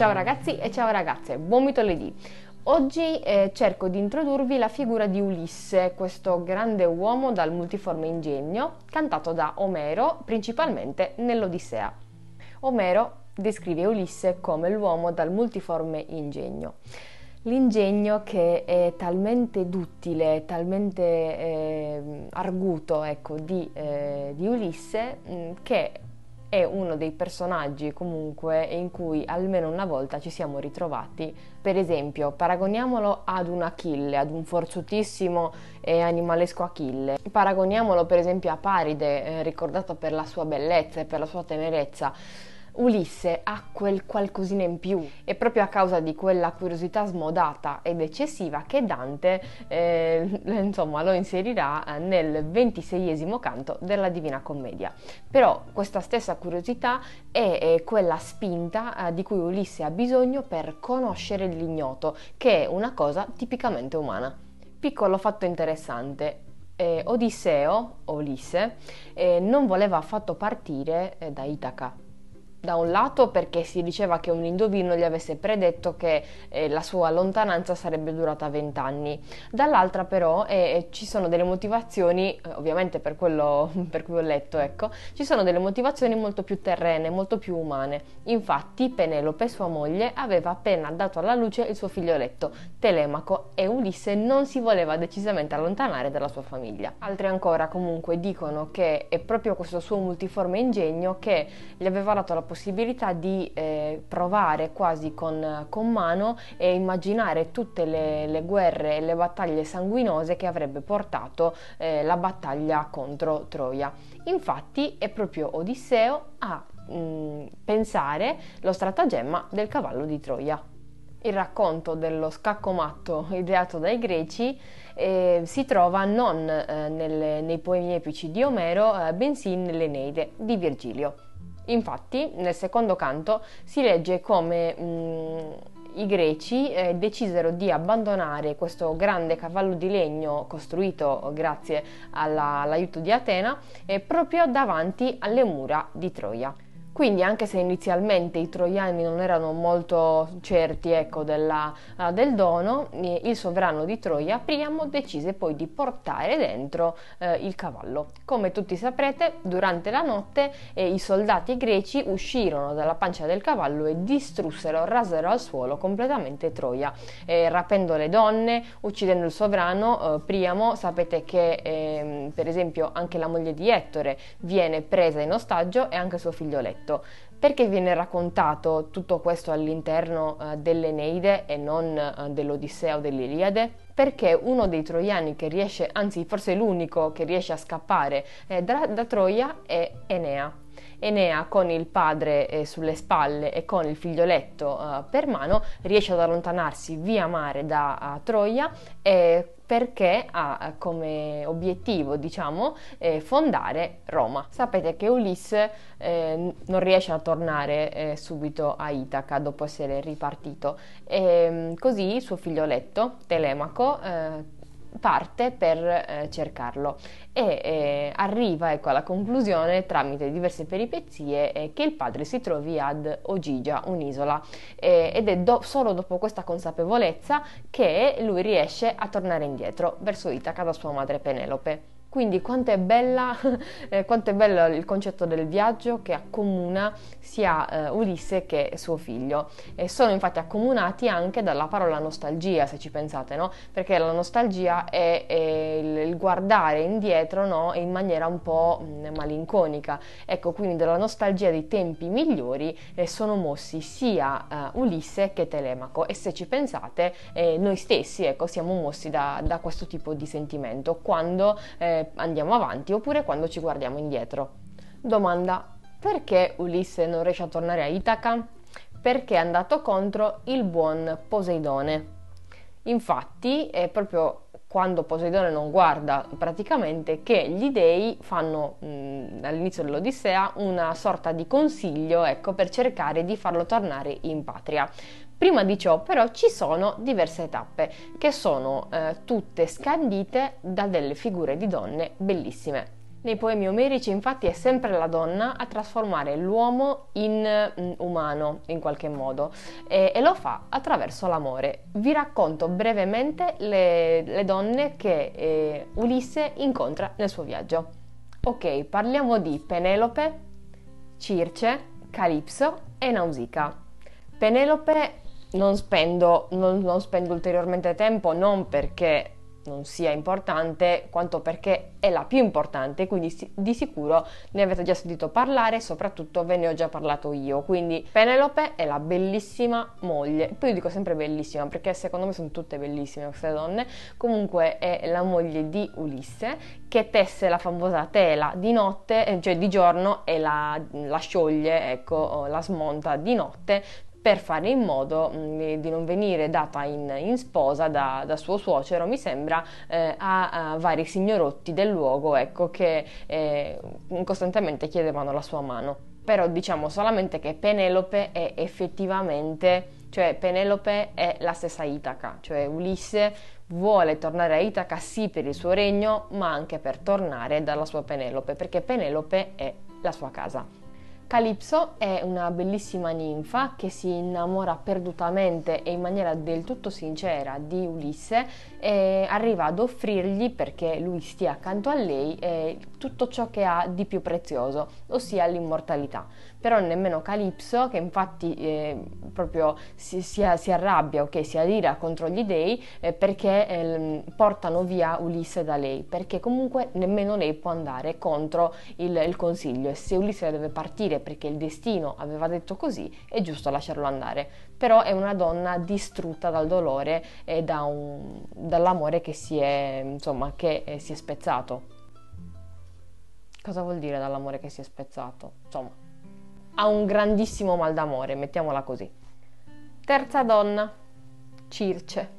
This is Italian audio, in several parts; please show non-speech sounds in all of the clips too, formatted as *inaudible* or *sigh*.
Ciao ragazzi e ciao ragazze, buon mitolledì! Oggi eh, cerco di introdurvi la figura di Ulisse, questo grande uomo dal multiforme ingegno, cantato da Omero principalmente nell'Odissea. Omero descrive Ulisse come l'uomo dal multiforme ingegno. L'ingegno che è talmente duttile, talmente eh, arguto ecco, di, eh, di Ulisse mm, che è uno dei personaggi comunque in cui almeno una volta ci siamo ritrovati. Per esempio, paragoniamolo ad un Achille, ad un forzutissimo e animalesco Achille. Paragoniamolo per esempio a Paride, eh, ricordato per la sua bellezza e per la sua tenerezza Ulisse ha quel qualcosina in più e proprio a causa di quella curiosità smodata ed eccessiva che Dante eh, *laughs* insomma, lo inserirà nel ventiseiesimo canto della Divina Commedia. Però questa stessa curiosità è, è quella spinta eh, di cui Ulisse ha bisogno per conoscere l'ignoto, che è una cosa tipicamente umana. Piccolo fatto interessante, eh, Odisseo, Ulisse, eh, non voleva affatto partire eh, da Itaca da un lato perché si diceva che un indovino gli avesse predetto che eh, la sua lontananza sarebbe durata 20 anni, dall'altra però eh, ci sono delle motivazioni, eh, ovviamente per quello *laughs* per cui ho letto, ecco, ci sono delle motivazioni molto più terrene, molto più umane. Infatti Penelope, sua moglie, aveva appena dato alla luce il suo figlioletto, Telemaco, e Ulisse non si voleva decisamente allontanare dalla sua famiglia. Altri ancora comunque dicono che è proprio questo suo multiforme ingegno che gli aveva dato la possibilità di eh, provare quasi con, con, mano e immaginare tutte le, le, guerre e le battaglie sanguinose che avrebbe portato eh, la battaglia contro Troia. Infatti è proprio Odisseo a mh, mm, pensare lo stratagemma del cavallo di Troia. Il racconto dello scacco matto *laughs* ideato dai greci eh, si trova non eh, nelle, nei poemi epici di Omero, eh, bensì nell'Eneide di Virgilio. Infatti, nel secondo canto si legge come mh, mm, i greci eh, decisero di abbandonare questo grande cavallo di legno costruito grazie alla, all'aiuto di Atena eh, proprio davanti alle mura di Troia. Quindi anche se inizialmente i troiani non erano molto certi ecco, della, uh, del dono, eh, il sovrano di Troia, Priamo, decise poi di portare dentro eh, il cavallo. Come tutti saprete, durante la notte eh, i soldati greci uscirono dalla pancia del cavallo e distrussero, rasero al suolo completamente Troia, eh, rapendo le donne, uccidendo il sovrano. Eh, Priamo, sapete che ehm, per esempio anche la moglie di Ettore viene presa in ostaggio e anche suo figlioletto detto. Perché viene raccontato tutto questo all'interno uh, dell'Eneide e non uh, dell'Odissea o dell'Iliade? Perché uno dei troiani che riesce, anzi forse l'unico che riesce a scappare eh, da, da Troia è Enea. Enea con il padre eh, sulle spalle e con il figlioletto eh, per mano riesce ad allontanarsi via mare da Troia e perché ha come obiettivo, diciamo, eh, fondare Roma. Sapete che Ulisse eh, non riesce a tornare eh, subito a Itaca dopo essere ripartito e ehm, così suo figlioletto Telemaco eh, parte per eh, cercarlo e eh, arriva ecco, alla conclusione tramite diverse peripezie eh, che il padre si trovi ad Ogigia, un'isola, ed è do- solo dopo questa consapevolezza che lui riesce a tornare indietro verso Itaca da sua madre Penelope. Quindi quanto è, bella, *laughs* eh, quanto è bello il concetto del viaggio che accomuna sia eh, Ulisse che suo figlio. E sono infatti accomunati anche dalla parola nostalgia, se ci pensate, no? Perché la nostalgia è, è il, il, guardare indietro no? in maniera un po' mm, malinconica. Ecco, quindi dalla nostalgia dei tempi migliori eh, sono mossi sia eh, Ulisse che Telemaco. E se ci pensate, eh, noi stessi ecco, siamo mossi da, da, questo tipo di sentimento quando andiamo avanti oppure quando ci guardiamo indietro. Domanda, perché Ulisse non riesce a tornare a Itaca? Perché è andato contro il buon Poseidone. Infatti è proprio quando Poseidone non guarda praticamente che gli dei fanno mh, all'inizio dell'Odissea una sorta di consiglio ecco, per cercare di farlo tornare in patria. Prima di ciò però ci sono diverse tappe che sono eh, tutte scandite da delle figure di donne bellissime. Nei poemi omerici infatti è sempre la donna a trasformare l'uomo in mm, umano in qualche modo e, e, lo fa attraverso l'amore. Vi racconto brevemente le, le donne che eh, Ulisse incontra nel suo viaggio. Ok, parliamo di Penelope, Circe, Calipso e Nausicaa. Penelope non spendo, non, non spendo ulteriormente tempo non perché non sia importante quanto perché è la più importante, quindi di sicuro ne avete già sentito parlare e soprattutto ve ne ho già parlato io. Quindi Penelope è la bellissima moglie, poi io dico sempre bellissima perché secondo me sono tutte bellissime queste donne, comunque è la moglie di Ulisse che tesse la famosa tela di notte, eh, cioè di giorno e la, la scioglie, ecco, la smonta di notte per fare in modo mh, mm, di non venire data in, in sposa da, da, suo suocero, mi sembra, eh, a, a, vari signorotti del luogo, ecco, che eh, costantemente chiedevano la sua mano. Però diciamo solamente che Penelope è effettivamente, cioè Penelope è la stessa Itaca, cioè Ulisse vuole tornare a Itaca sì per il suo regno, ma anche per tornare dalla sua Penelope, perché Penelope è la sua casa. Calipso è una bellissima ninfa che si innamora perdutamente e in maniera del tutto sincera di Ulisse e arriva ad offrirgli, perché lui stia accanto a lei, eh, tutto ciò che ha di più prezioso, ossia l'immortalità. Però nemmeno Calipso, che infatti eh, proprio si, si, si, arrabbia, okay, si adira contro gli dei eh, perché eh, portano via Ulisse da lei, perché comunque nemmeno lei può andare contro il, il consiglio e se Ulisse deve partire perché il destino aveva detto così, è giusto lasciarlo andare. Però è una donna distrutta dal dolore e da un, dall'amore che si è, insomma, che eh, si è spezzato. Cosa vuol dire dall'amore che si è spezzato? Insomma, ha un grandissimo mal d'amore, mettiamola così. Terza donna, Circe.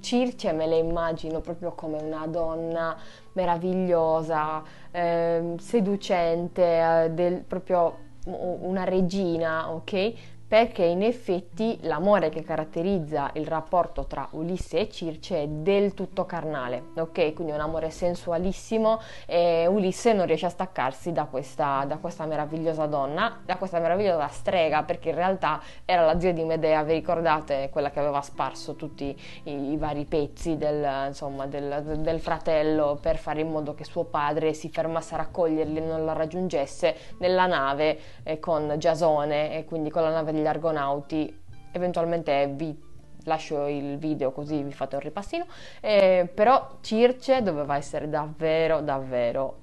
Circe me la immagino proprio come una donna meravigliosa, eh, seducente, eh, del, proprio una regina, ok? Perché in effetti l'amore che caratterizza il rapporto tra Ulisse e Circe è del tutto carnale, ok? Quindi un amore sensualissimo e Ulisse non riesce a staccarsi da questa, da questa meravigliosa donna, da questa meravigliosa strega, perché in realtà era la zia di Medea, vi ricordate? Quella che aveva sparso tutti i, i vari pezzi del, insomma, del, del, fratello per fare in modo che suo padre si fermasse a raccoglierli e non la raggiungesse nella nave eh, con Giasone e quindi con la nave degli argonauti, eventualmente vi lascio il video così vi fate un ripassino, eh, però Circe doveva essere davvero davvero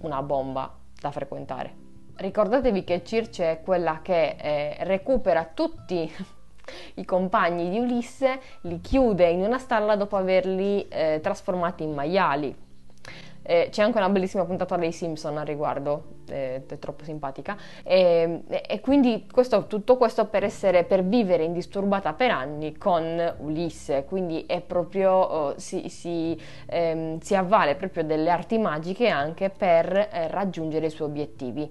una bomba da frequentare. Ricordatevi che Circe è quella che eh, recupera tutti *laughs* i compagni di Ulisse, li chiude in una stalla dopo averli eh, trasformati in maiali eh, c'è anche una bellissima puntata dei Simpson a riguardo, eh, è troppo simpatica. E, e quindi questo, tutto questo per, essere, per vivere indisturbata per anni con Ulisse, quindi è proprio, oh, si, si, ehm, si, avvale proprio delle arti magiche anche per eh, raggiungere i suoi obiettivi.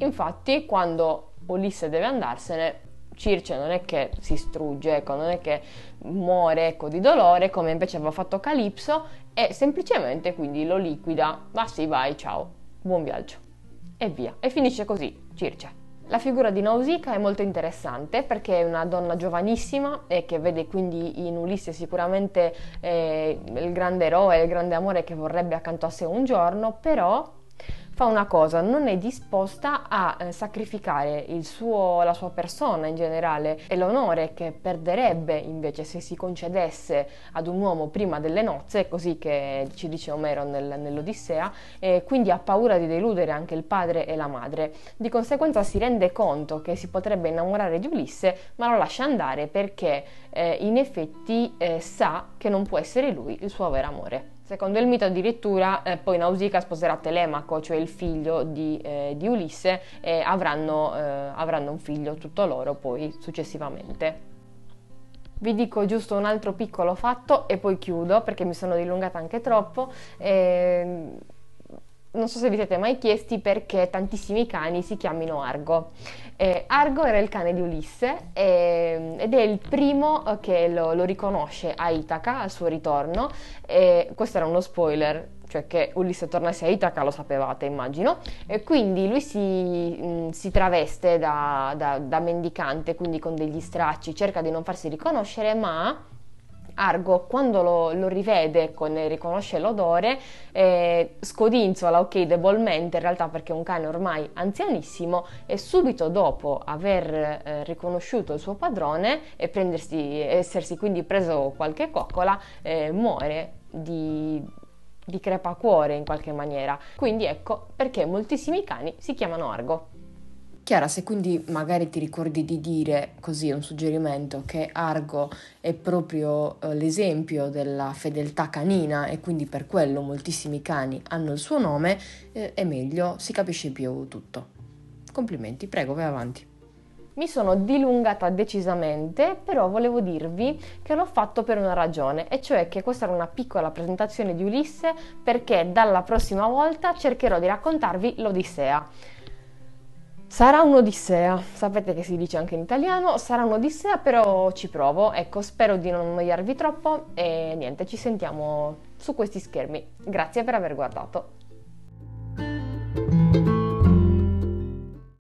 Infatti, quando Ulisse deve andarsene, Circe non è che si strugge, ecco, non è che muore ecco, di dolore come invece aveva fatto Calipso e semplicemente quindi lo liquida, ma sì vai, ciao, buon viaggio e via. E finisce così, Circe. La figura di Nausicaa è molto interessante perché è una donna giovanissima e che vede quindi in Ulisse sicuramente eh, il grande eroe, il grande amore che vorrebbe accanto a sé un giorno, però fa una cosa, non è disposta a eh, sacrificare suo, la sua persona in generale e l'onore che perderebbe invece se si concedesse ad un uomo prima delle nozze, così che ci dice Omero nel, nell'Odissea, e quindi ha paura di deludere anche il padre e la madre. Di conseguenza si rende conto che si potrebbe innamorare di Ulisse, ma lo lascia andare perché eh, in effetti eh, sa che non può essere lui il suo vero amore. Secondo il mito addirittura eh, poi Nausicaa sposerà Telemaco, cioè il figlio di, eh, di Ulisse, e avranno, eh, avranno un figlio tutto loro poi successivamente. Vi dico giusto un altro piccolo fatto e poi chiudo perché mi sono dilungata anche troppo. Eh, non so se vi siete mai chiesti perché tantissimi cani si chiamino Argo. Eh, Argo era il cane di Ulisse eh, ed è il primo che lo, lo, riconosce a Itaca al suo ritorno. Eh, questo era uno spoiler, cioè che Ulisse tornasse a Itaca lo sapevate immagino, e quindi lui si, mh, mm, si traveste da, da, da mendicante, quindi con degli stracci, cerca di non farsi riconoscere, ma Argo, quando lo, lo rivede e riconosce l'odore, eh, scodinzola, ok, debolmente in realtà perché è un cane ormai anzianissimo e subito dopo aver eh, riconosciuto il suo padrone e prendersi, essersi quindi preso qualche coccola, eh, muore di, di crepacuore in qualche maniera. Quindi ecco perché moltissimi cani si chiamano Argo. Chiara, se quindi magari ti ricordi di dire così un suggerimento che Argo è proprio eh, l'esempio della fedeltà canina e quindi per quello moltissimi cani hanno il suo nome, eh, è meglio, si capisce più tutto. Complimenti, prego, vai avanti. Mi sono dilungata decisamente, però volevo dirvi che l'ho fatto per una ragione, e cioè che questa era una piccola presentazione di Ulisse perché dalla prossima volta cercherò di raccontarvi l'Odissea. Sarà un'odissea, sapete che si dice anche in italiano, sarà un'odissea però ci provo, ecco spero di non annoiarvi troppo e niente, ci sentiamo su questi schermi. Grazie per aver guardato.